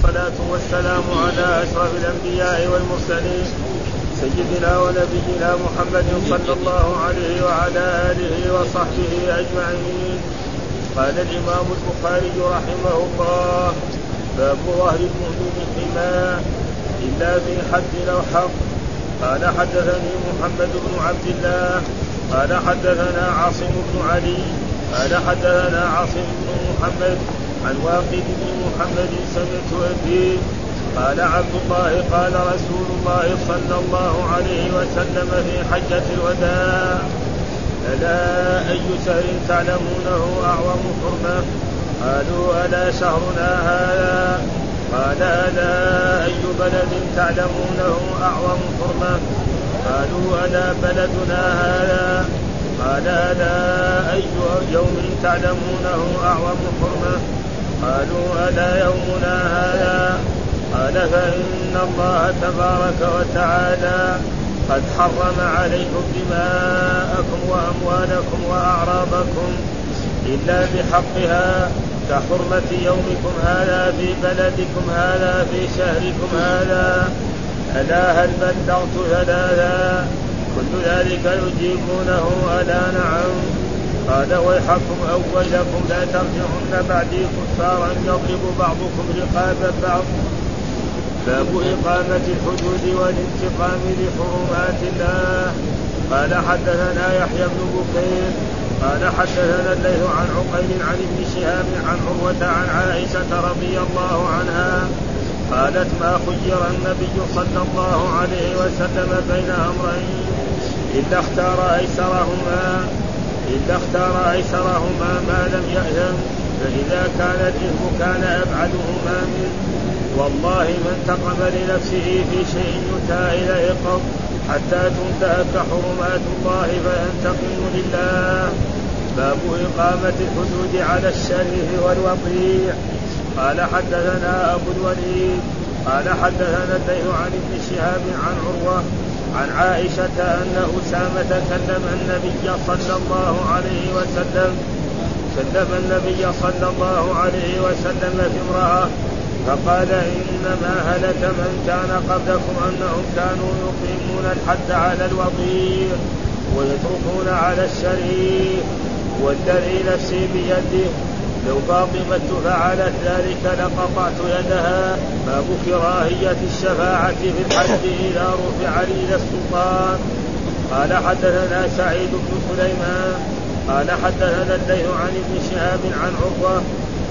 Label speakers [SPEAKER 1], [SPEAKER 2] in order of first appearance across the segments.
[SPEAKER 1] والصلاة والسلام على أشرف الأنبياء والمرسلين سيدنا ونبينا محمد صلى الله عليه وعلى آله وصحبه أجمعين. قال الإمام البخاري رحمه الله باب ظهر المؤمن حماه إلا في حد أو حق. قال حدثني محمد بن عبد الله قال حدثنا عاصم بن علي قال حدثنا عاصم بن محمد عن واقد بن محمد سمعت أبي. قال عبد الله قال رسول الله صلى الله عليه وسلم في حجة الوداع ألا أي شهر تعلمونه أعظم حرمة؟ قالوا ألا شهرنا هذا؟ قال ألا أي بلد تعلمونه أعظم حرمة؟ قالوا ألا بلدنا هذا؟ قال ألا أي يوم تعلمونه أعظم حرمة؟ قالوا ألا يومنا هذا؟ قال فإن الله تبارك وتعالى قد حرم عليكم دماءكم وأموالكم وأعراضكم إلا بحقها كحرمة يومكم هذا في بلدكم هذا في شهركم هذا. ألا هل بلغت ثلاثا كل ذلك يجيبونه ألا نعم. قال ويحكم أولكم لا ترجعن بعدي كفارا يضرب بعضكم رقاب بعض. باب إقامة الحدود والانتقام لحرمات الله. قال حدثنا يحيى بن بكير قال حدثنا الليث عن عقيل عن ابن شهاب عن عروة عن عائشة رضي الله عنها قالت ما خير النبي صلى الله عليه وسلم بين أمرين إلا اختار أيسرهما. إلا اختار أيسرهما ما لم يأذن فإذا كان الإثم كان أبعدهما منه. والله ما انتقم لنفسه في شيء يؤتى إليه قط حتى تنتهك حرمات الله فينتقم لله. باب إقامة الحدود على الشريف والوطيع قال حدثنا أبو الوليد قال حدثنا الليث عن ابن شهاب عن عروة عن عائشة أن أسامة كلم النبي صلى الله عليه وسلم كلم النبي صلى الله عليه وسلم في امرأة فقال إنما هلك من كان قبلكم أنهم كانوا يقيمون الحد على الوضيع ويتركون على الشريف والذي نفسي بيده لو فاطمة فعلت ذلك لقطعت يدها باب كراهية الشفاعة في الحج إذا رفع إلى السلطان. قال حدثنا سعيد بن سليمان قال حدثنا الليث عن ابن شهاب عن عروة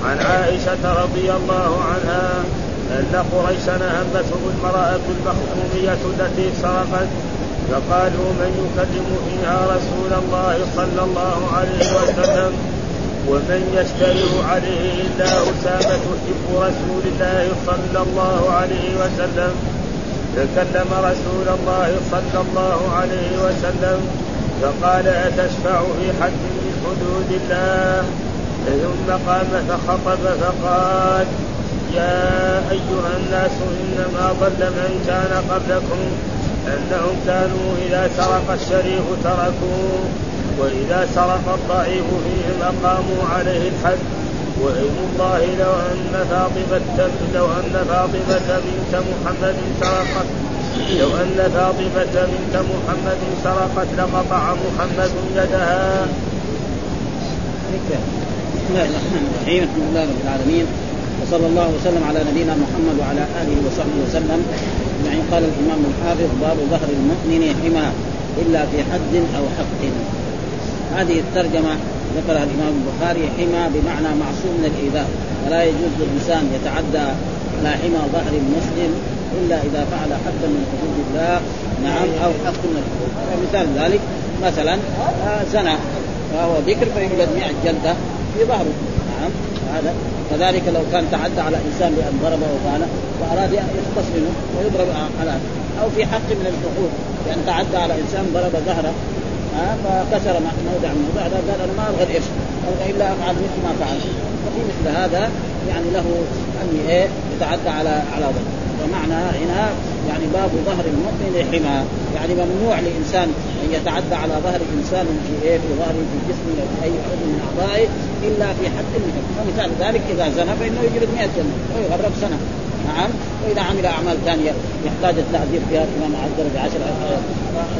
[SPEAKER 1] عن عائشة رضي الله عنها أن قريشا همتهم المرأة المخزومية التي سرقت فقالوا من يكلم فيها رسول الله صلى الله عليه وسلم؟ ومن يشتري عليه إلا أسامة حب رسول الله صلى الله عليه وسلم. تكلم رسول الله صلى الله عليه وسلم فقال أتشفع في حد من حدود الله؟ ثم قام فخطب فقال يا أيها الناس إنما ضل من كان قبلكم أنهم كانوا إذا سرق الشريف تركوه. وإذا سرق الضعيف فيهم أقاموا عليه الحد. وأيم الله لو أن فاطمة لو أن فاطمة بنت محمد سرقت لو أن فاطمة بنت محمد سرقت لقطع محمد يدها.
[SPEAKER 2] بسم الله الرحمن الرحيم. الحمد لله رب العالمين. وصلى الله وسلم على نبينا محمد وعلى آله وصحبه وسلم. يعني قال الإمام الحافظ باب ظهر المؤمن حمى إلا في حد أو حق. هذه الترجمة ذكرها الإمام البخاري حمى بمعنى معصوم من الإيذاء. ولا يجوز للإنسان يتعدى على حمى ظهر المسلم إلا إذا فعل حدا من حدود الله. نعم أو حق من الحدود مثال ذلك مثلا آه، زنى فهو ذكر فيجلد 100 جلدة في ظهره. نعم هذا. كذلك لو كان تعدى على إنسان بأن ضربه وقال وأراد يختص منه ويضرب على أو في حق من الحقوق بأن تعدى على إنسان ضرب ظهره. ها فكسر موضع من موضع قال أنا ما أبغى الإرث أبغى إلا أفعل مثل ما فعل ففي مثل هذا يعني له ان إيه يتعدى على على ظهره ومعنى هنا يعني باب ظهر المؤمن حمى يعني ممنوع لإنسان أن يتعدى على ظهر إنسان في إيه في ظهره في جسمه أو في أي عضو من أعضائه إلا في حد من فمثال ذلك إذا زنى فإنه يجلد 100 جنه ويغرب سنة. نعم. وإذا عمل أعمال ثانية يحتاج التعذيب فيها الامام عذر بعشر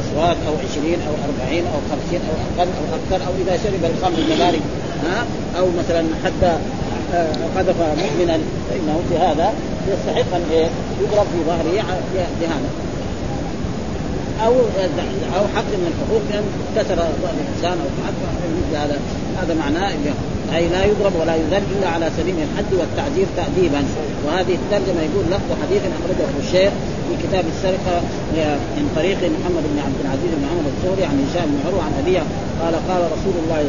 [SPEAKER 2] اصوات أو عشرين أو أربعين أو خمسين أو أقل أو أكثر أو إذا شرب الخمر المبارك ها؟ أو مثلا حتى آه، قذف مؤمنا فإنه في هذا يستحق أن يضرب في ظهره بهذا أو أو حق من الحقوق لأن كسر ظهر الإنسان أو مثل هذا. هذا معناه أي لا يضرب ولا يذل إلا على سبيل الحد والتعذير تاديبا. وهذه الترجمة يقول لفظ حديث أخرجه الشيخ في كتاب السرقة من طريق محمد بن عبد العزيز بن محمد الثوري عن هشام بن عروة عن أبيه. قال قال رسول الله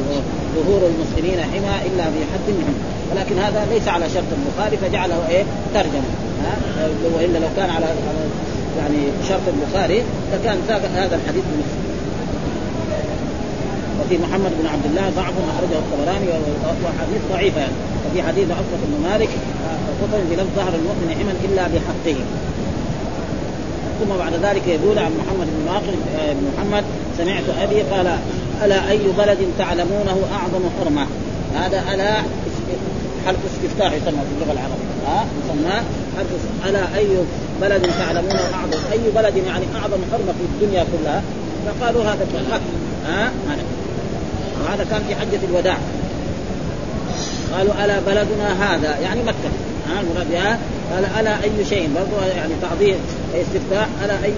[SPEAKER 2] ظهور المسلمين حمى إلا في حد منهم. ولكن هذا ليس على شرط البخاري فجعله إيه؟ ترجمة. ها؟ وإلا لو كان على يعني شرط البخاري فكان هذا الحديث بنفسه وفي محمد بن عبد الله ضعف أخرجه الطبراني وحديث ضعيف يعني. وفي حديث عقبه بن مالك خطر بلفظ ظهر المؤمن حما إلا بحقه. ثم بعد ذلك يقول عن محمد بن واقر بن محمد سمعت أبي قال ألا أي بلد تعلمونه أعظم حرمة؟ هذا ألا حرف استفتاح يسمى في اللغة العربية. ها يسمى حرف ألا أي بلد تعلمونه أعظم أي بلد يعني أعظم حرمة في الدنيا كلها؟ فقالوا هذا مكه ها وهذا كان في حجة الوداع. قالوا ألا بلدنا هذا؟ يعني مكة. ها المراد قال ألا أي شيء؟ برضو يعني تعظيم استفتاح ألا أي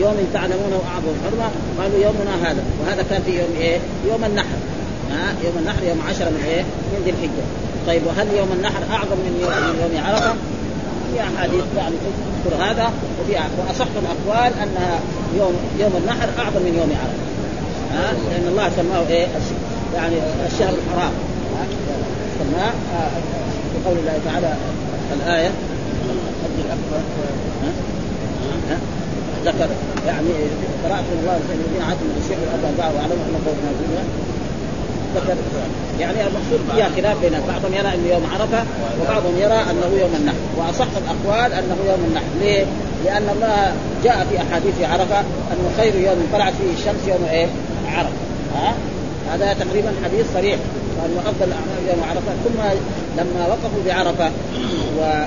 [SPEAKER 2] يوم تعلمونه اعظم حرمة؟ قالوا يومنا هذا. وهذا كان في يوم إيه؟ يوم النحر. ها يوم النحر يوم عشرة من إيه؟ من ذي الحجة. طيب وهل يوم النحر أعظم من يوم, من يوم عرفة؟ في أحاديث يعني تذكر هذا وفي وأصح الأقوال أنها يوم يوم النحر أعظم من يوم عرفة. ها لأن الله سماه إيه؟ يعني الشهر الحرام. سماه في قول الله تعالى الأكبر ذكر يعني قرأت الله الذين من الشيخ الاربع باعوا واعلموا أن قوم ذكر يعني المقصود فيها خلاف بين بعضهم يرى أنه يوم عرفة وبعضهم يرى أنه يوم النحر. وأصح الأقوال أنه يوم النحر. ليه؟ لأن الله جاء في أحاديث عرفة أنه خير يوم طلعت فيه الشمس يوم إيه؟ عرفة. ها؟ هذا تقريبا حديث صريح. وانه افضل الأعمال يوم عرفة. ثم لما وقفوا بعرفة و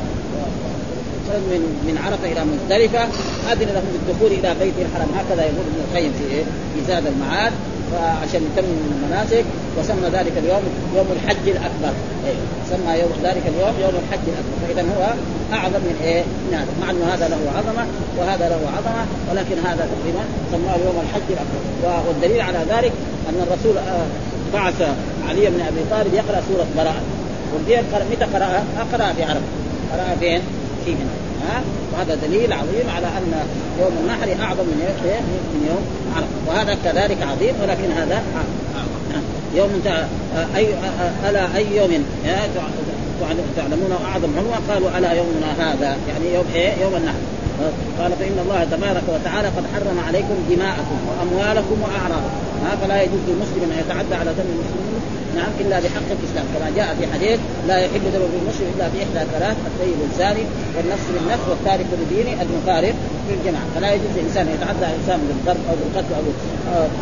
[SPEAKER 2] من من عرفة إلى مزدلفة أذن لهم بالدخول إلى بيت الحرم هكذا يقول ابن القيم في إيه؟ في زاد المعاد. فعشان يتمم المناسك وسمى ذلك اليوم يوم الحج الأكبر إيه؟ سمى يوم ذلك اليوم يوم الحج الأكبر فاذا هو أعظم من إيه؟ من هذا مع أنه هذا له عظمة وهذا له عظمة ولكن هذا تقريبا سماه يوم الحج الأكبر والدليل على ذلك أن الرسول آه، بعث علي بن أبي طالب يقرأ سورة براءة والبيع متى قرأها؟ قراها في عرب قرأها فين؟ في هنا وهذا دليل عظيم على أن يوم النحر أعظم من يوم من يوم عرفة. وهذا كذلك عظيم ولكن هذا يوم اي ألا أي يوم تعلمون أعظم حرمه قالوا ألا يومنا هذا. يعني يوم إيه؟ يوم النحر. قال فإن الله تبارك وتعالى قد حرم عليكم دماءكم وأموالكم وأعراضكم. فلا يجوز للمسلم أن يتعدى على دم المسلمين نعم إلا بحق الإسلام. كما جاء في حديث لا يحل دم المسلم إلا بإحدى ثلاث الطيب الزاني والنفس بالنفس والتارك لدينه المفارق للجماعه فلا يجوز للانسان أن يتعدى على الإنسان بالضرب أو بالقتل أو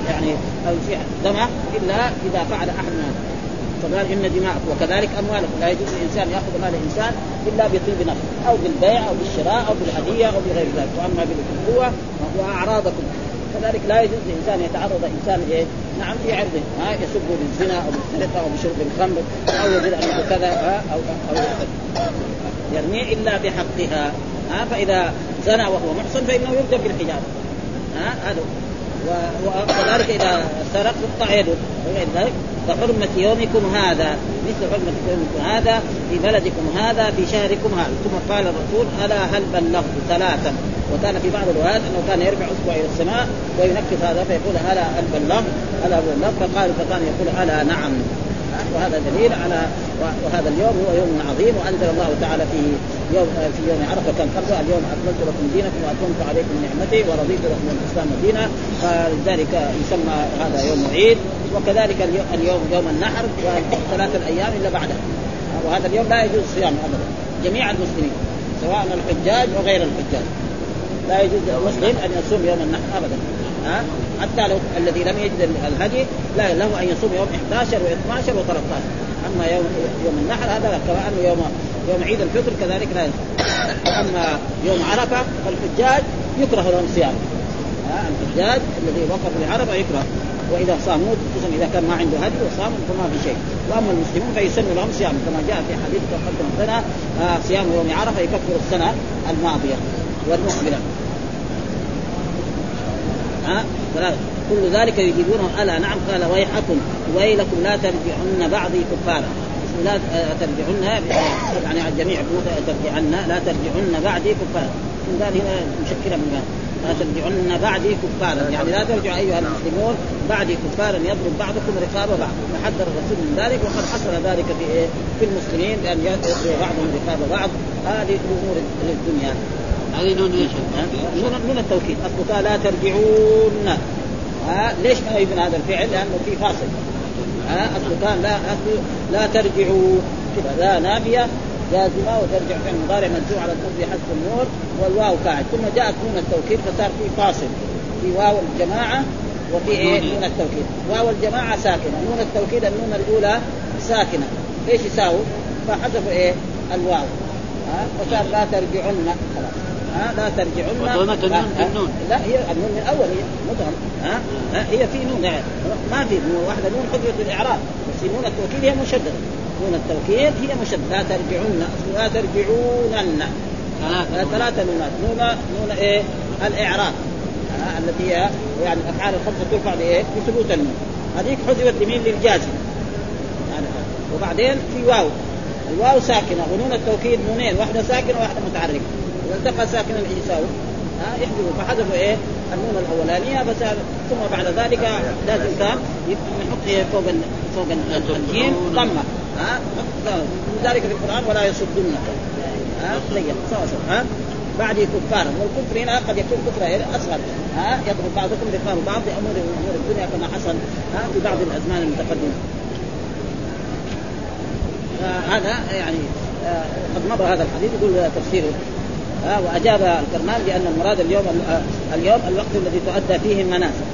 [SPEAKER 2] يعني أو في دمه إلا إذا فعل أحد من فقال إن دماءكم وكذلك اموالكم لا يجوز للانسان يأخذ مال الإنسان إلا بطيب نفس أو بالبيع أو بالشراء أو بالهدية أو بغير ذلك. وأما بالقوة واعراضكم كذلك لا يجوز للانسان يتعرض إنسان إيه؟ نعم في عرضه ها يسب بالزنا أو بالسرقة أو بشرب الخمر أو يقول أنه كذا أو أو يرميه إلا بحقها. ها فإذا زنى وهو محصن فإنه يرجم بالحجاب ها هذا وكذلك اذا سرق قطع يده وغير ذلك كحرمة يومكم هذا. مثل حرمة يومكم هذا في بلدكم هذا في شهركم هذا. ثم قال الرسول ألا هل بلغت ثلاثا؟ وكان في بعض الروايات أنه كان يرفع أصبعه إلى السماء وينكس هذا فيقول ألا هل بلغت؟ ألا بلغت. فقال فكان يقول ألا نعم. وهذا دليل على وهذا اليوم هو يوم عظيم وأنزل الله تعالى في يوم في يوم عرفة كان فرضا اليوم أكملت لكم دينكم وأتممت عليكم نعمتي ورضيت لكم الإسلام دينا فلذلك يسمى هذا يوم عيد وكذلك اليوم يوم النحر وثلاثة الأيام إلا بعده. وهذا اليوم لا يجوز صيامه ابدا. جميع المسلمين سواء الحجاج وغير الحجاج. لا يجوز للمسلم أن يصوم يوم النحر ابدا. ها؟ حتى لو الذي لم يجد الهدي لا له أن يصوم يوم 11 و12 و13 أما يوم يوم النحر هذا كما أنه يوم يوم عيد الفطر كذلك لا أما يوم عرفة فالحجاج يكره لهم صيام الحجاج الذي وقف لعرفه يكره. وإذا صاموا خصوصا إذا كان ما عنده هدي وصام فما في شيء. وأما المسلمون فيسن لهم صيام كما جاء في حديث تقدم لنا آه صيام يوم عرفة يكفر السنة الماضية والمقبلة. ها كل ذلك يجيبونه. ألا نعم قال ويحكم ويلكم لا ترجعن بعضي كفارا. لا ترجعن يعني على الجميع ترجعن لا ترجعن بعدي كفارا من هنا مشكلة من هذا لا ترجعن بعدي كفارا يعني لا ترجعوا أيها المسلمون بعدي كفارا يضرب بعضكم رقاب بعض. فحذر الرسول من ذلك وقد حصل ذلك في إيه؟ في المسلمين بأن يضرب بعضهم رقاب بعض. هذه امور الدنيا
[SPEAKER 3] هذه نون إيش؟
[SPEAKER 2] نون التوكيد. اصلها لا ترجعون. ها؟ ليش ما يبنى هذا الفعل؟ لأنه في فاصل. ها؟ اصل كان لا لا ترجعوا. كذا لا نافية جازمه وترجع فعل مضارع مجزوم على الكفر حذف النون والواو قاعد. ثم جاءت نون التوكيد فصار في فاصل. في واو الجماعة وفي إيه؟ نون التوكيد. واو الجماعة ساكنة. نون التوكيد النون الأولى ساكنة. إيش يساوي؟ فحذفوا إيه؟ الواو. ها؟ فصار لا ترجعن. خلاص. ها لا ترجعن
[SPEAKER 3] وضمت النون بالنون
[SPEAKER 2] لا هي النون من الأول هي مدغم ها, هي في نون. يعني ما في واحدة نون حجره الإعراب. بس نون التوكيد هي مشددة. نون التوكيد هي مشددة. لا ترجعن لا ترجعونن ثلاثة نونات. نون نون إيه؟ الإعراب. التي هي يعني الافعال الخمسة ترفع بايه؟ بثبوت النون. هذيك حذفت لمين؟ للجازم. يعني وبعدين في واو. الواو ساكنة. ونون التوكيد نونين. واحدة ساكنة وواحده متحركه إذا التقى ساكنا إيش يساوي؟ ها يحذفوا فحذفوا إيه؟ النون الاولانيه بس ثم بعد ذلك لازم كان نحط إيه؟ فوق فوق الجيم. ضمه ها ذلك في القرآن ولا يصدنك ها زي سوا سوا ها بعد كفارا والكفر هنا قد يكون كفر أصغر. ها يضرب بعضكم رقاب بعض بامور أمور الدنيا كما حصل ها في بعض الأزمان المتقدمة. هذا يعني آه قد مضى هذا الحديث يقول تفسيره. آه وأجاب الكرمان بأن المراد اليوم آه اليوم الوقت الذي تؤدى فيه المناسك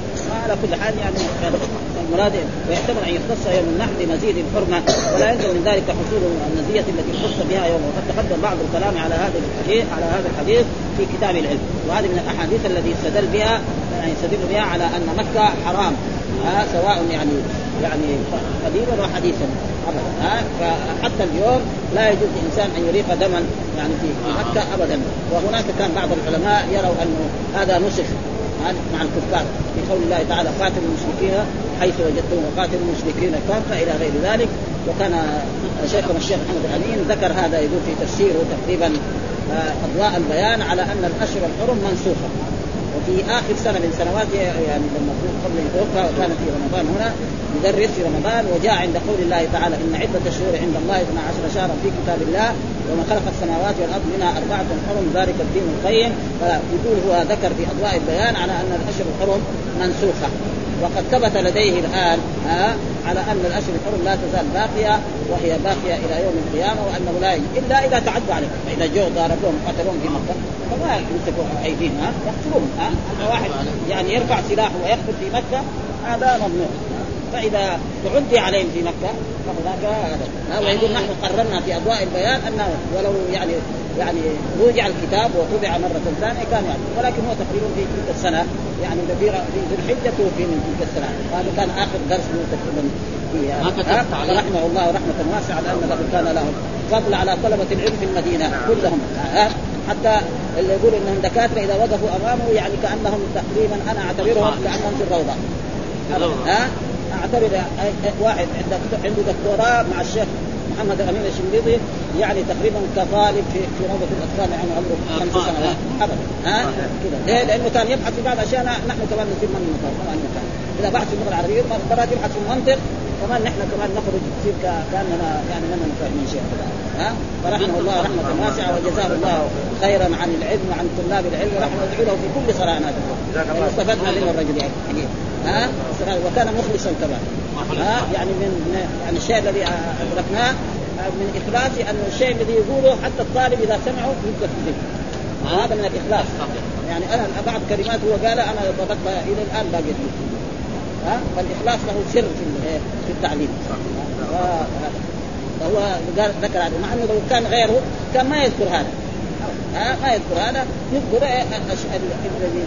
[SPEAKER 2] على كل حال يعني المراد ويحتمل أن يختص يوم النحر بمزيد الحرمه ولا يلزم من ذلك حصول النزية التي خص بها يوم. وقد تقدم بعض الكلام على هذا الحديث على هذا الحديث في كتاب العلم. وهذه من الأحاديث التي استدل بها يعني يستدل بها على أن مكة حرام. آه سواء يعني يعني قديما وحديثا ابدا. ها؟ فحتى اليوم لا يجوز لانسان أن يريق دما يعني في مكة ابدا. وهناك كان بعض العلماء يروا أنه هذا نسخ مع الكفار. في قول الله تعالى قاتلوا المشركين حيث وجدتم وقاتلوا المشركين كافة إلى غير ذلك. وكان شيخنا الشيخ محمد الأمين ذكر هذا يقول في تفسيره تقريبا أضواء البيان على أن الاشهر الحرم منسوخة. وفي آخر سنة من سنوات يعني لما قبل يتوفى وكان في رمضان هنا يدرس في رمضان وجاء عند قول الله تعالى إن عدة الشهور عند الله 12 شهرا في كتاب الله وما خلق السماوات والأرض منها أربعة حرم ذلك الدين القيم. فيقول هو ذكر في أضواء البيان على أن الاشهر الحرم منسوخة. وقد ثبت لديه الآن ها على أن الأشهر الحرم لا تزال باقية وهي باقية إلى يوم القيامة وأنه لا يجب إلا إذا تعدى عليهم فإذا جو ضاربوهم قتلوهم في مكة فما يمسكوا أيديهم ها يقتلوهم ها واحد يعني يرفع سلاحه ويقتل في مكة هذا ممنوع. فإذا تعدي عليهم في مكة فهناك هذا. ويقول نحن قررنا في أضواء البيان أنه ولو يعني يعني رجع الكتاب وطبع مرة ثانية كان يعني ولكن هو تقريبا في تلك السنة يعني في ذي الحجة توفي من تلك السنة. وهذا كان آخر درس له تقريبا فيها رحمه الله رحمة واسعة لأن له كان له فضل على طلبة العلم في المدينة كلهم. حتى اللي يقول إنهم دكاترة إذا وقفوا أمامه يعني كأنهم تقريبا أنا أعتبرهم كأنهم في الروضة. ها؟ اعتبر واحد عنده عنده دكتوراه مع الشيخ محمد الأمين الشنقيطي يعني تقريبا كطالب في في روضة الأطفال يعني عمره خمس سنوات. ابدا. ها؟ كذا ليه؟ لأنه كان يبحث في بعض الاشياء نحن كمان نصير من المكان إذا بحث في اللغة العربية مرات يبحث في المنطق كمان نحن كمان نخرج نصير كاننا يعني ما فاهمين شيء ها؟ فرحمه الله رحمة واسعة وجزاه الله خيرا عن العلم وعن طلاب العلم ونحن ندعو له في كل صلاة نادر استفدنا من الرجل يعني. ها؟ وكان مخلصا كمان. ها؟ يعني من يعني الشيء الذي أدركناه من اخلاصي أن الشيء الذي يقوله حتى الطالب إذا سمعه يبدا في هذا من الإخلاص. يعني أنا بعض كلمات هو قالها أنا ضبطتها إلى الآن باقي ها؟ فالإخلاص له سر في في التعليم. فهو قال ذكر هذا. مع إنه لو كان غيره كان ما يذكر هذا. ها ما يذكر هذا يذكر الذي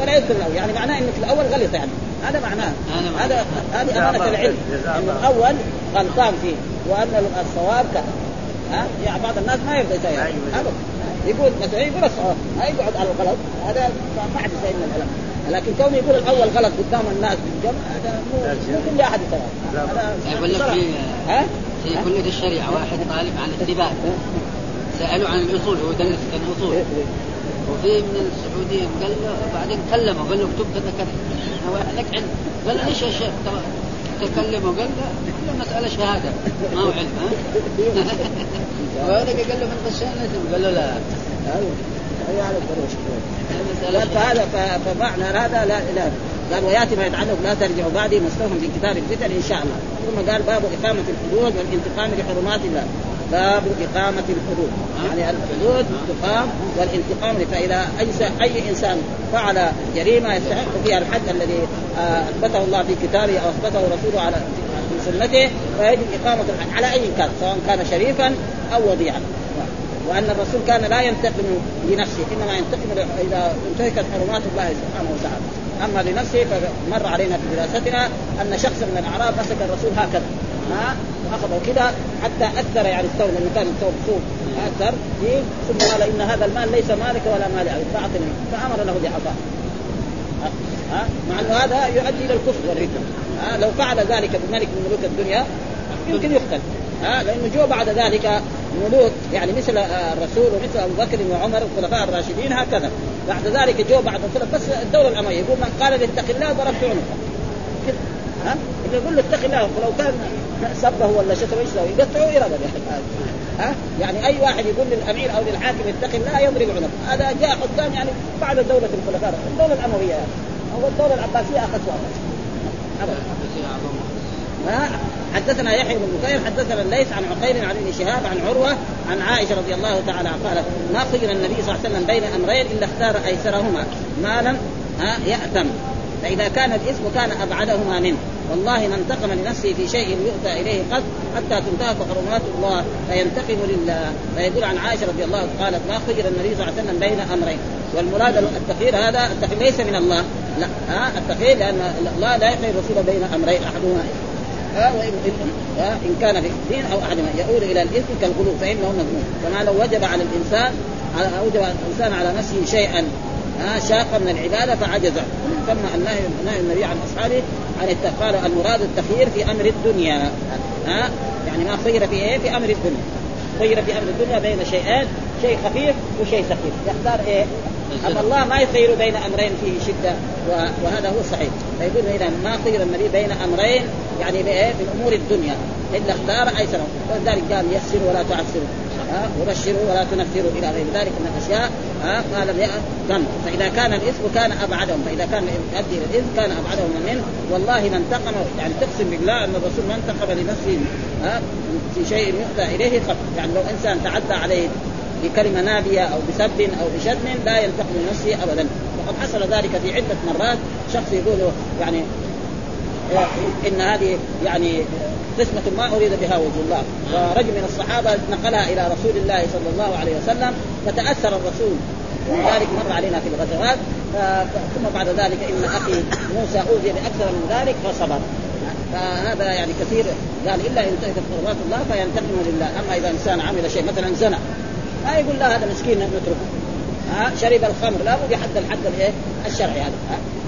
[SPEAKER 2] ولا يذكر الأول يعني معناه إنه في الأول غلط يعني. هذا معناه. هذا هذه أمانة العلم. انه الأول غلطان فيه وأن الصواب كذا. ها؟ يعني بعض الناس ما يرضى يسوي ابدا يقول مثلا يقول الصواب ما يقعد على الغلط هذا ما حد يسوي من العلم لكن كونه يقول الأول غلط قدام الناس بالجمع هذا مو كل أحد يسوي.
[SPEAKER 3] هذا في ها؟ في كلية الشريعة واحد طالب عن الثبات سألوا عن الأصول هو درس كان أصول وفي من السعوديين قال له بعدين كلمه قال له اكتب كذا كذا. لك علم. قال له ليش يا شيخ؟ تكلمه قال له مسألة شهادة. ما هو علم ها؟ قال له من غشانا قال له لا.
[SPEAKER 2] فهذا فمعنى هذا لا لا. قال وياتي ما يتعلق لا ترجع بعدي مستوهم في كتاب الفتن إن شاء الله. ثم قال باب إقامة الحدود والانتقام لحرمات الله. باب إقامة الحدود. يعني الحدود تقام والانتقام فإذا أي أي إنسان فعل جريمة يستحق فيها الحد الذي آه، أثبته الله في كتابه أو أثبته رسوله على في سنته فيجب إقامة الحد على أي كان سواء كان شريفا أو وضيعا. وأن الرسول كان لا ينتقم لنفسه إنما ينتقم اذا انتهكت حرمات الله سبحانه وتعالى. أما لنفسه فمر علينا في دراستنا أن شخصا من الأعراب مسك الرسول هكذا. ها؟ واخذه كذا حتى أثر يعني الثوب لأنه كان الثوب صوف أثر فيه ثم قال إن هذا المال ليس مالك ولا مال ابي فأعطني فأمر له بعطاء ها؟ مع إنه هذا يؤدي إلى الكفر والردة. ها؟ لو فعل ذلك بملك من ملوك الدنيا يمكن يقتل. ها؟ لأنه جو بعد ذلك ملوك يعني مثل الرسول ومثل أبو بكر وعمر الخلفاء الراشدين هكذا. بعد ذلك جو بعد الخلفاء بس الدولة الأموية. يقول من قال لاتق الله ضربت عنقه. ها؟ يقول له اتق الله. ولو كان سبه ولا شتمه إيش يقطعه ارادة ها؟ يعني أي واحد يقول للأمير أو للحاكم اتق الله يضرب عنقه هذا جاء قدام يعني بعد دوله الخلفاء. الدولة الأموية. يعني هو الدولة العباسية اخذت أبدا. ها؟ حدثنا يحيى بن بكير حدثنا الليث عن عقيل عن ابن شهاب عن عروة عن عائشة رضي الله تعالى عنها قالت ما خير النبي صلى الله عليه وسلم بين أمرين إلا اختار أيسرهما ما لم يأتم. فإذا كان الإثم كان أبعدهما منه. والله ما انتقم لنفسه في شيء يؤتى إليه قد حتى تنتهك حرمات الله فينتقم لله. فيقول عن عائشة رضي الله قالت ما خير النبي صلى الله عليه وسلم بين أمرين. والمراد التخيير هذا التخيير ليس من الله. لا ها؟ التخيير لأن الله لا يخير الرسول بين أمرين أحدهما. ها؟ وإن إن كان في الدين أو أحدهما يؤول إلى الإثم كالغلو فإنه مذموم. كما لو وجب على الإنسان على وجب الإنسان على نفسه شيئا ها شاقا من العبادة فعجز ثم النهي نهي النبي عن أصحابه عن قال المراد التخيير في أمر الدنيا. ها؟ يعني ما خير في إيه؟ في أمر الدنيا. خير في أمر الدنيا بين شيئين شيء خفيف وشيء ثقيل يختار إيه؟ اما الله ما يخير بين أمرين فيه شدة وهذا هو الصحيح. فيقول إذا ما خير النبي بين أمرين يعني بإيه؟ في امور الدنيا. إلا اختار ايسرهم ولذلك قال يسروا ولا تعسروا. ها؟ وبشروا ولا تنفروا إلى غير ذلك من الأشياء ها؟ قال كم فإذا كان الإثم كان أبعدهم. فإذا كان يؤدي إلى الإثم كان أبعدهم منه. والله ما انتقم يعني تقسم بالله أن الرسول ما انتقم لنفسه ها؟ في شيء يؤتى إليه قط. يعني لو إنسان تعدى عليه بكلمة نابيه أو بسب أو بشتم لا ينتقم لنفسه ابدا. وقد حصل ذلك في عدة مرات. شخص يقول يعني إن هذه يعني قسمة ما أريد بها وجه الله. ورجل من الصحابة نقلها إلى رسول الله صلى الله عليه وسلم فتأثر الرسول. وذلك مر علينا في الغزوات. ثم بعد ذلك إن أخي موسى أوذي بأكثر من ذلك فصبر. فهذا يعني كثير. قال إلا إن انتهكت حرمات الله فينتقم لله. أما إذا إنسان عمل شيء مثلا زنا. ما يقول لا هذا مسكين نتركه. ها شرب الخمر. لا بد يحد الحد الايه؟ الشرعي هذا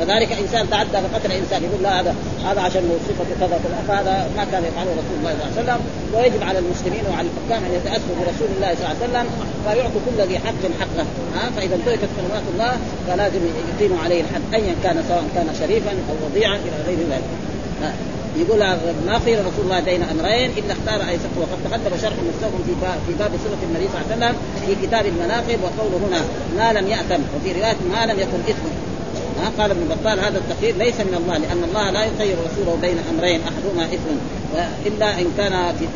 [SPEAKER 2] كذلك إنسان تعدى فقتل إنسان يقول لا هذا هذا عشان صفة كذا فهذا ما كان يفعله رسول الله صلى الله عليه وسلم. ويجب على المسلمين وعلى الحكام أن يتأسوا برسول الله صلى الله عليه وسلم فيعطوا كل ذي حق حقه ها. فإذا انتهكت حرمات الله فلازم يقيموا عليه الحد ايا كان سواء كان شريفا أو وضيعا إلى غير ذلك يقول ما خير رسول الله بين أمرين إلا اختار ايسر وقد تقدم شرح مستوفى في باب في باب صله النبي صلى الله عليه وسلم في كتاب المناقب وقوله هنا ما لم يأتم. وفي رواية ما لم يكن اثم قال ابن بطال هذا التخيير ليس من الله لأن الله لا يخير رسوله بين أمرين أحدهما اثم الا إن كان في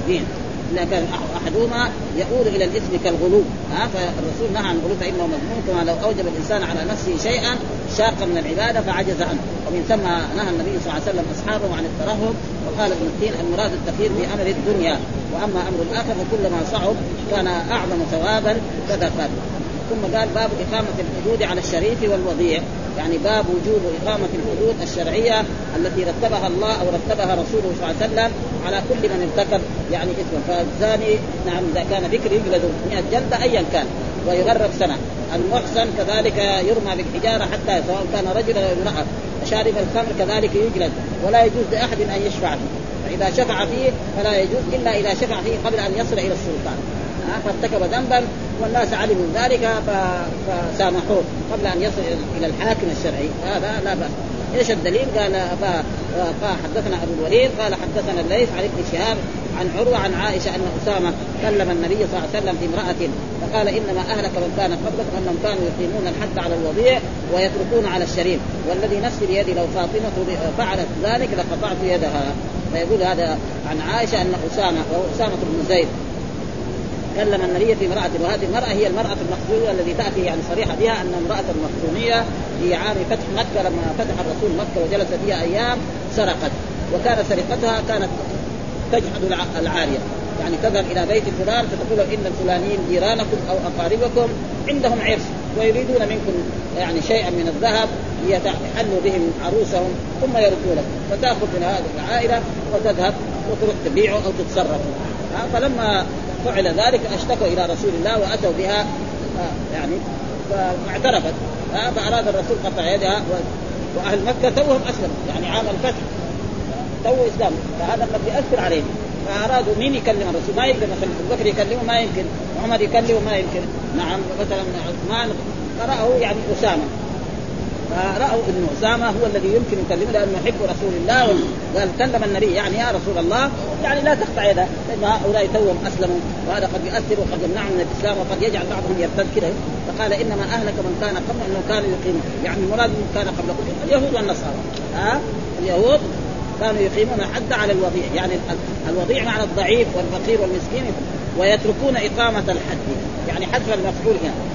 [SPEAKER 2] الدين. اذا كان أحدهما يؤول إلى الإثم كالغلو. ها فالرسول نهى عن الغلو فانه مذموم كما لو أوجب الإنسان على نفسه شيئا شاقا من العبادة فعجز عنه. ومن ثم نهى النبي صلى الله عليه وسلم أصحابه عن الترهب وقال ابن الدين المراد التخيير في أمر الدنيا. وأما أمر الاخره فكلما صعب كان أعظم ثوابا قال ثم قال باب إقامة الحدود على الشريف والوضيع. يعني باب وجوب إقامة الحدود الشرعية التي رتبها الله أو رتبها رسوله صلى الله عليه وسلم على كل من ارتكب يعني إثما فالزاني نعم إذا كان ذكر يجلد 100 جلدة أيا كان ويغرب سنة. المحسن كذلك يرمى بالحجارة حتى سواء كان رجلا أو امرأة. شارب الخمر كذلك يجلد ولا يجوز لأحد أن يشفع فيه. فإذا شفع فيه فلا يجوز إلا إذا شفع فيه قبل أن يصل إلى السلطان. فارتكب ذنبا والناس علموا ذلك فسامحوه قبل أن يصل إلى الحاكم الشرعي. هذا لا بأس. إيش الدليل؟ قال حدثنا أبو الوليد قال حدثنا الليث عن ابن شهاب عن عروة عن عائشة أن أسامة كلم النبي صلى الله عليه وسلم في امراه فقال إنما أهلك من كان قبلكم انهم كانوا يقيمون الحد على الوضيع ويتركون على الشريف. والذي نفسي بيدي لو فاطمة فعلت ذلك لقطعت يدها. فيقول هذا عن عائشة أن اسامه وهو أسامة بن زيد كلم النبي في امرأة وهذه المرأة هي المرأة المخزونية الذي تأتي يعني صريحة بها أن امرأة مخزونية في عام فتح مكة لما فتح الرسول مكة وجلس فيها أيام سرقت. وكانت سرقتها كانت تجحد العارية. يعني تذهب إلى بيت فلان فتقول إن الفلانيين جيرانكم أو أقاربكم عندهم عرس ويريدون منكم يعني شيئا من الذهب ليحلوا بهم عروسهم ثم يردونك فتأخذ من هذه العائلة وتذهب وتروح تبيعه أو تتصرف. فلما فعل ذلك اشتكوا إلى رسول الله وأتوا بها آه، يعني فاعترفت آه، فأراد الرسول قطع يدها وأهل مكة توهم أسلموا يعني عام الفتح تو إسلام. فهذا قد ياثر عليهم فأرادوا مين يكلم الرسول؟ ما يقدر مثلا أبو بكر يكلمه؟ ما يمكن. عمر يكلمه؟ ما يمكن. نعم مثلا عثمان فراه يعني أسامة. فرأوا إن أسامة هو الذي يمكن يكلمه لأنه يحب رسول الله قال كلم النبي يعني يا رسول الله يعني لا تقطع يده. لأن هؤلاء توهم أسلموا وهذا قد يؤثر وقد يمنعهم من الإسلام وقد يجعل بعضهم يرتد كده فقال إنما أهلك من كان قبل أنه كانوا يقيمون يعني المراد من كان قبلكم اليهود والنصارى. ها؟ اليهود كانوا يقيمون الحد على الوضيع. يعني الوضيع معنى الضعيف والفقير والمسكين ويتركون إقامة الحد. يعني حذف المفعول هنا.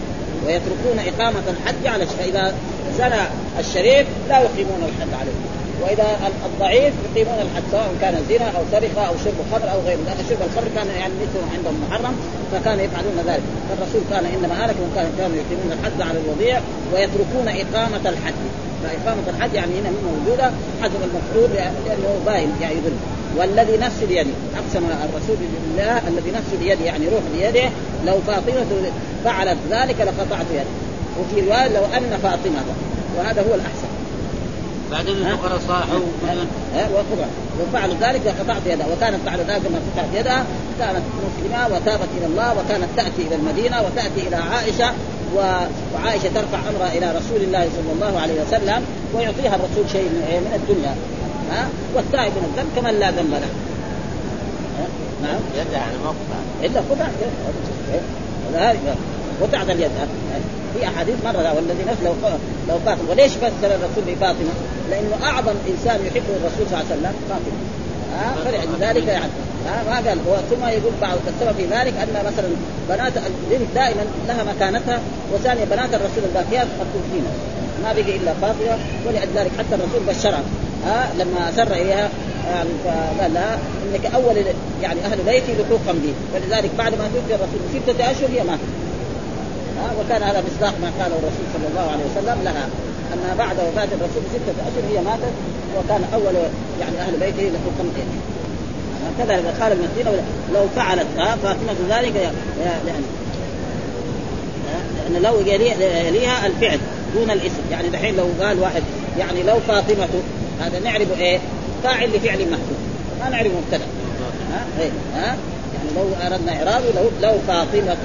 [SPEAKER 2] ويتركون إقامة الحد على فإذا زنى الشريف لا يقيمون الحد عليه. وإذا الضعيف يقيمون الحد سواء كان زنا أو سرقة أو شرب خمر أو غيره لأن شرب الخمر كان يعني مثله عندهم محرم فكان يفعلون ذلك. فالرسول كان إنما هلك كان كانوا يقيمون الحد على الوضيع ويتركون إقامة الحد فإقامة الحد يعني هنا موجودة حسب المفعول لأنه باين يعني يدل والذي نفس بيده أقسم الرسول بالله الذي نفس بيده يعني روح بيده لو فاطمة فعلت ذلك لقطعت يده. وفي رواية لو أن فاطمة وهذا هو الأحسن.
[SPEAKER 3] بعدين الفقراء صاحوا
[SPEAKER 2] وقطع وفعلوا ذلك وقطعت يدها وكانت بعد ذلك لما قطعت يدها كانت مسلمة وتابت إلى الله وكانت تأتي إلى المدينة وتأتي إلى عائشة وعائشة ترفع أمرها إلى رسول الله صلى الله عليه وسلم ويعطيها الرسول شيء من الدنيا. ها؟ والتائب من الذنب كمن لا ذنب له.
[SPEAKER 3] نعم. يدها ما قطع
[SPEAKER 2] إلا قطع. قطعت اليد. في أحاديث مرة والذي نفس لو لو فاطمة. وليش فسر الرسول بفاطمه؟ لأنه أعظم إنسان يحبه الرسول صلى الله عليه وسلم فاطمة. فلذلك يعني. ها ما قال. ثم يقول بعض السبب في ذلك أن مثلا بنات البنت دائما لها مكانتها وثانيا بنات الرسول الباقيات تنفينا ما بقي إلا فاطمة ولذلك حتى الرسول بشرها. ها لما سر إليها يعني فقال لها إنك أول يعني أهل بيتي لحوقا بي. ولذلك بعد ما توفي الرسول ستة أشهر هي ماتت. ها وكان هذا مصداق ما قاله الرسول صلى الله عليه وسلم لها. انها بعد وفاة الرسول بستة أشهر هي ماتت وكان أول يعني أهل بيته خمسين هكذا قال ابن سينا لو فعلت فاطمة ذلك يعني لأن لو يليها الفعل دون الاسم. يعني دحين لو قال واحد يعني لو فاطمة هذا نعرف إيه؟ فاعل لفعل محدود ما نعرف مبتدأ. ها إيه؟ ها يعني لو أردنا اعرابه لو لو فاطمة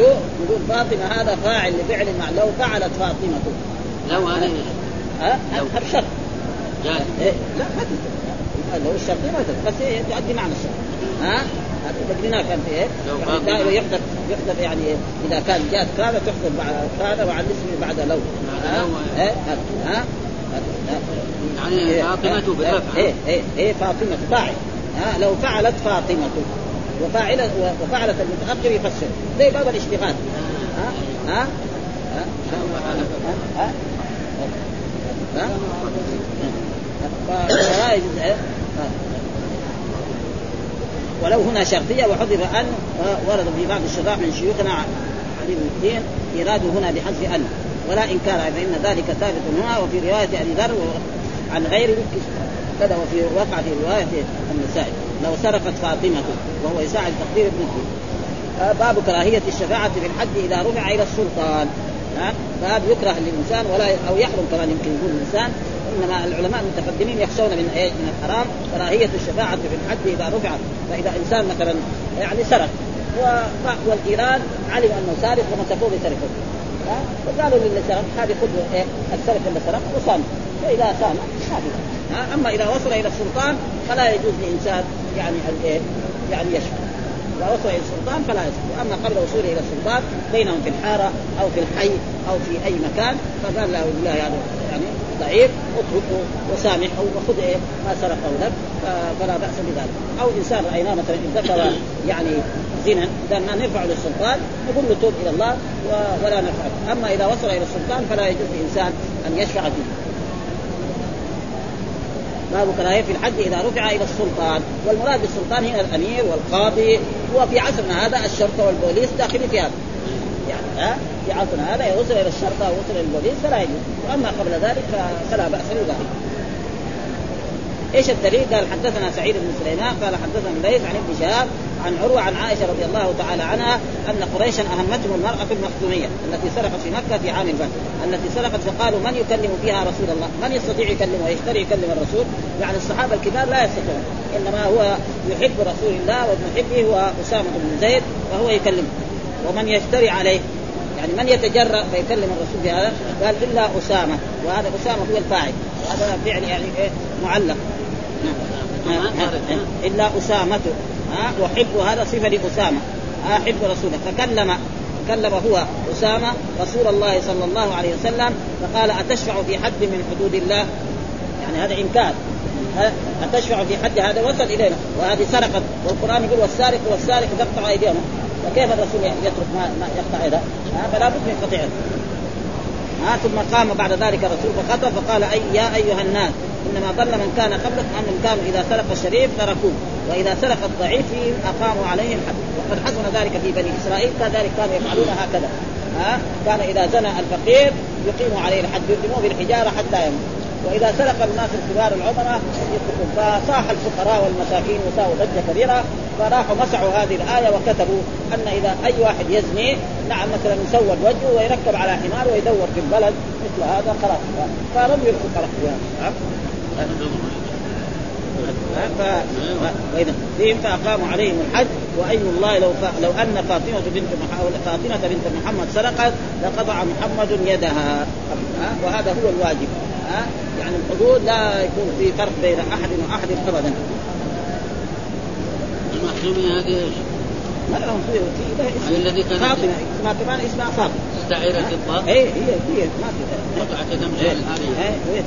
[SPEAKER 2] نقول فاطمة هذا فاعل لفعل مع لو فعلت فاطمة.
[SPEAKER 3] لو هذا
[SPEAKER 2] ها؟ هذا شرط إيه؟ لا ما لو الشرط ما بس تؤدي معنى الشرط. ها؟ تقريناه كان في إيه؟ يعني يحدث يحدث يعني إذا كان جاءت كان تحدث بعد كان وعلى الاسم بعد لو. ها؟ إيه؟ ها؟
[SPEAKER 3] يعني فاطمة بالرفع
[SPEAKER 2] إيه إيه إيه فاطمة فاعل ها؟ لو فعلت فاطمة. وفاعلة وفعلة المتأخر يفسر. زي باب الاشتغال. ها؟ ها؟ ها؟ ها؟ ها؟ فلا يجوز ولو هنا شرطية وحذف أن ورد في بعض الشراح من شيوخنا علي بن الدين إيراد هنا بحذف أن. ولا إنكار فإن ذلك ثابت هنا وفي رواية أبي ذر عن غير كذا وفي وقع في رواية النسائي. لو سرقت فاطمة وهو يساعد تقدير ابنته باب كراهية الشفاعة في الحد إذا رفع إلى السلطان. باب يكره للانسان ولا أو يحرم كمان يمكن يقول الإنسان. إنما العلماء المتقدمين يخشون من إيه؟ من الحرام كراهية الشفاعة في الحد إذا رفع فإذا إنسان مثلا يعني سرق. والإيران علم أنه سارق ومسكوه بسرقه. فقالوا للي سرق هذه خذ إيه؟ السرق اللي سرق وصام. فإذا صام هذه. أما إذا وصل إلى السلطان فلا يجوز لإنسان يعني إيه؟ يعني يشفع. اذا وصل إلى السلطان فلا يسكت اما قبل وصوله إلى السلطان بينهم في الحارة أو في الحي أو في أي مكان فقال له بالله هذا يعني ضعيف اتركه وسامحه وخذ إيه ما سرقه لك فلا بأس بذلك. أو إنسان رأيناه مثلا ذكر يعني زنا ما نرفع للسلطان نقول له توب إلى الله ولا نرفعه أما إذا وصل إلى السلطان فلا يجوز لإنسان أن يشفع فيه. باب كراهية في الحج إذا رفع إلى السلطان. والمراد بالسلطان هنا الأمير والقاضي. وفي عصرنا هذا الشرطة والبوليس داخلين في هذا. يعني ها؟ في عصرنا هذا يوصل إلى الشرطة ووصل إلى البوليس فلا يجوز. وأما قبل ذلك فلا بأس بذلك. إيش الدليل؟ قال حدثنا سعيد بن سليمان قال حدثنا الليث عن ابن شهاب عن عروة عن عائشة رضي الله تعالى عنها أن قريشا أهمتهم المرأة المخزومية التي سرقت في مكة في عام الفتح التي سرقت فقالوا من يكلم فيها رسول الله؟ من يستطيع يكلم ويشتري يكلم الرسول؟ يعني الصحابة الكبار لا يستطيعون إنما هو يحب رسول الله وابن حبه هو أسامة بن زيد وهو يكلمه ومن يشتري عليه؟ يعني من يتجرأ فيكلم الرسول بهذا قال إلا أسامة وهذا أسامة هو الفاعل هذا فعل يعني إيه؟ معلق. إلا أسامة. ها وحب هذا صفة لأسامة. احب رسوله. فكلم كلم هو أسامة رسول الله صلى الله عليه وسلم فقال أتشفع في حد من حدود الله؟ يعني هذا إنكار. أتشفع في حد هذا وصل إلينا. وهذه سرقت. والقرآن يقول والسارق والسارق تقطع أيديهم. فكيف الرسول يترك ما, ما يقطع يده؟ فلا بد من قطعه. ها ثم قام بعد ذلك الرسول فخطب فقال أي يا أيها الناس إنما ضل من كان قبلكم انهم كانوا إذا سرق الشريف تركوه وإذا سرق الضعيف أقاموا عليه الحد وقد حصل ذلك في بني إسرائيل كذلك كانوا يفعلون هكذا. ها؟ كان إذا زنى الفقير يقيموا عليه الحد يرجموه بالحجارة حتى يموت. وإذا سرق الناس الكبار يتركون فصاح الفقراء والمساكين وساووا ضجة كبيرة فراحوا مسحوا هذه الآية وكتبوا أن إذا أي واحد يزني نعم مثلا يسود وجهه ويركب على حمار ويدور في البلد مثل هذا خلاص. فلم يركب خلاص ف... وإذا فيهم فأقاموا عليهم الحج وأي الله لو ف... لو أن فاطمة بنت. فاطمة بنت محمد سرقت لقطع محمد يدها وهذا هو الواجب يعني الحدود لا يكون في فرق بين أحد وأحد ابدا
[SPEAKER 3] المحزومية هذه إيش؟
[SPEAKER 2] ما لهم في
[SPEAKER 3] في الذي كان
[SPEAKER 2] فاطمة اسمها كمان إسمها فاطمة
[SPEAKER 3] مستعيرة الضاد
[SPEAKER 2] اي هي هي ما في
[SPEAKER 3] قطعة دم زي هذه؟
[SPEAKER 2] هي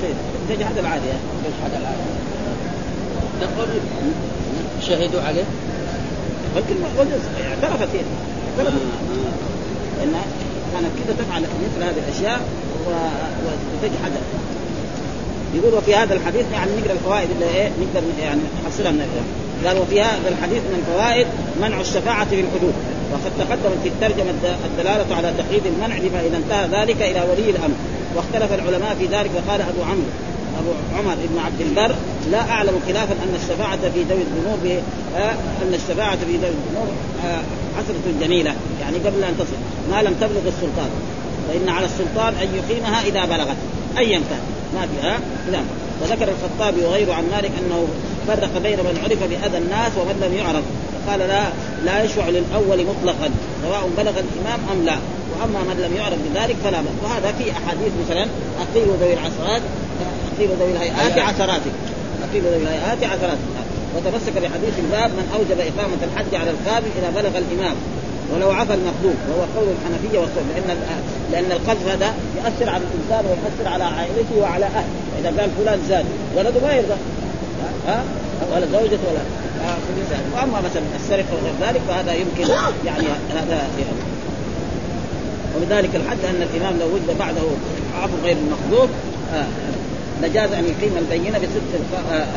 [SPEAKER 2] تجحد العادية تجحد العادية
[SPEAKER 3] تقول شهدوا عليه؟
[SPEAKER 2] ولكن اعترفت هي. اعترفت انها كانت كذا تفعل مثل هذه الأشياء وتجحد. يقول وفي هذا الحديث يعني نقرا الفوائد اللي إيه نقدر يعني نحصلها من قال وفي هذا الحديث من الفوائد منع الشفاعة في الحدود. وقد تقدم في الترجمة الدلالة على تقييد المنع لما إذا انتهى ذلك إلى ولي الأمر واختلف العلماء في ذلك وقال أبو عمرو أبو عمر بن عبد البر لا أعلم خلافا أن الشفاعة في ذوي الذنوب آه أن الشفاعة في ذوي الذنوب آه حسنة جميلة يعني قبل أن تصل ما لم تبلغ السلطان فإن على السلطان أن يقيمها إذا بلغت أيا كان ما فيها نعم. وذكر الخطابي وغيره عن مالك أنه فرق بين من عرف بأذى الناس ومن لم يعرف. فقال لا لا يشفع للأول مطلقا سواء بلغ الإمام أم لا. وأما من لم يعرف بذلك فلا بأس. وهذا في أحاديث مثلا اقيل ذوي العشرات اقيل ذوي الهيئات عشرات اقيل ذوي الهيئات عشرات. وتمسك بحديث الباب من أوجب إقامة الحج على القاضي إذا بلغ الإمام. ولو عفى المخلوق وهو قول الحنفية والسنة لأن لأن القذف هذا ياثر على الإنسان ويؤثر على عائلته وعلى أهله. إذا قال فلان زاد ولده ما يرضى. ها؟ ولا زوجته ولا وأما مثلا السرقة وغير ذلك فهذا يمكن يعني هذا يعني. ولذلك الحد أن الإمام لو وجد بعده عفو غير المخلوق آه لجاز أن يقيم البينة بصدق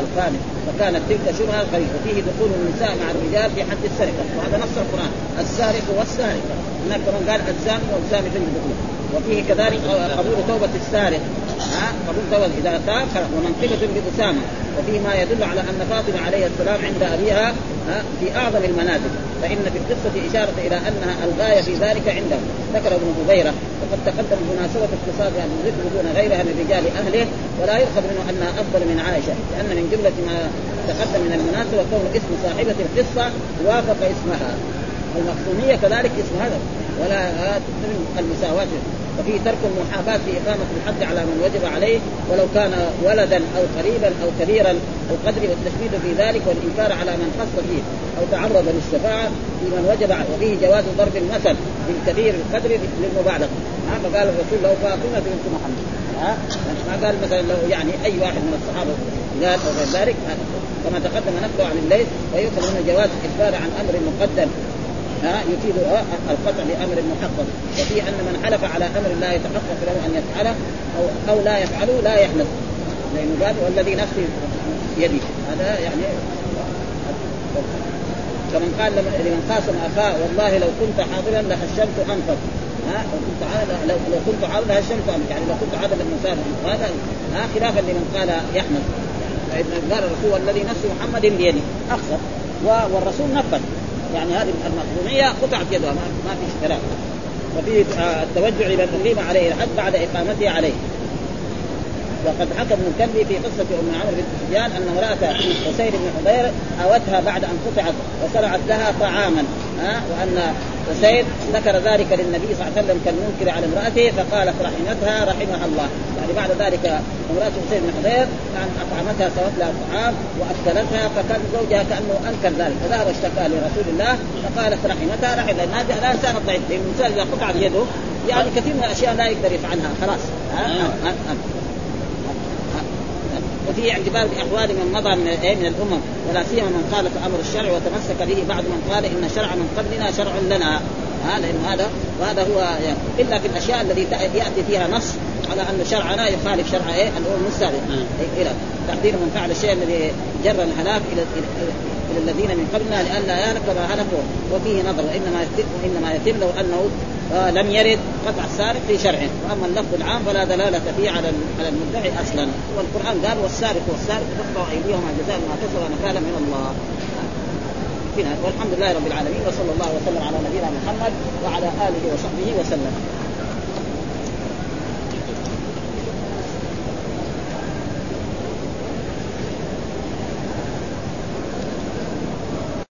[SPEAKER 2] الخامس فكانت تلك شبهة قريبه وفيه دخول النساء مع الرجال في حد السرقة. وهذا نص القرآن. السارق والسارقة. هناك كمان قال الزاني والزاني في الدخول. وفيه كذلك قبول توبة السارق. توبه إذا تاب ومنطقة لاسامه وفيه ما يدل على أن فاطمة عليه السلام عند أبيها في أعظم المنازل. فإن في القصة إشارة إلى أنها الغاية في ذلك عنده ذكر ابن هبيرة وقد تقدم مناسبة اقتصاد الذكر دون غيرها من رجال أهله ولا يؤخذ منه انها أفضل من عائشة لأن من جملة ما تقدم من المناسبة كون اسم صاحبة القصة وافق اسمها. المخزوميه كذلك اسم هذا. ولا المساواة. وفيه ترك المحاباة في إقامة الحد على من وجب عليه ولو كان ولدا أو قريبا أو كبيرا القدر والتشديد في ذلك والإنكار على من خص فيه أو تعرض للشفاعة في من وجب وفيه جواز ضرب المثل بالكبير القدر للمبالغة. فقال الرسول لو فاطمة بنت محمد. ها ما قال مثلا لو يعني أي واحد من الصحابة قال أو غير ذلك كما تقدم نقله عن الليث ويؤخذ منه جواز الإخبار عن أمر مقدم. ها يفيد القطع بامر محقق. وفي أن من حلف على أمر لا يتحقق له أن يفعله أو أو لا يفعله لا يحنث لأنه قال والذي نفسي يدي هذا يعني كمن قال لمن قاسم أخاه والله لو كنت حاضرا لهشمت أنفك. ها لو كنت لو, لو كنت حاضرا لهشمت أنفك. يعني لو كنت حاضرا المسافر هذا ها خلافا لمن قال يحنث قال الرسول والذي نفس محمد بيده أخسر. والرسول نفذ. يعني هذه المخزوميه قطعت يدها ما, ما في اشتراك وفي التوجع لمن اقيم عليه الحد بعد إقامته عليه. وقد حكى ابن الكلبي في قصة أم عمرو بنت سفيان أن امرأة حسين بن حضير أوتها بعد أن قطعت وصنعت لها طعاما. ها وأن حسين ذكر ذلك للنبي صلى الله عليه وسلم كالمنكر على امرأته فقالت رحمتها رحمها الله. يعني بعد ذلك امرأة حسين بن حضير يعني أطعمتها سوت لها الطعام وأكلتها فكان زوجها كأنه أنكر ذلك. فذهب اشتكى لرسول الله فقالت رحمتها رحم لأن هذه الآن صارت ضعيف لأن الانسان إذا قطعت يده يعني كثير من الأشياء لا يقدر يفعلها خلاص. ها؟ ها؟ ها؟ وفي اعتبار باحوال من مضى من إيه من الأمم ولا سيما من خالف أمر الشرع وتمسك به بعد من قال إن شرع من قبلنا شرع لنا. لأن هذا وهذا هو يعني إلا في الأشياء التي يأتي فيها نص على أن شرعنا يخالف شرع إيه؟ الأمم السابقة. إلى تقدير من فعل الشيء الذي جر الهلاك إلى إلى الذين من قبلنا لئلا يهلك كما هلكوا. وفيه نظر وإنما يتم وإنما يتم لو أنه لم يرد قطع السارق في شرعه. وأما اللفظ العام فلا دلالة فيه على على المدعي أصلا. والقرآن قال والسارق والسارق تقطع أيديهما جزاء ما كسبوا نكالا من الله. والحمد لله رب العالمين وصلى الله وسلم على نبينا محمد وعلى آله وصحبه وسلم.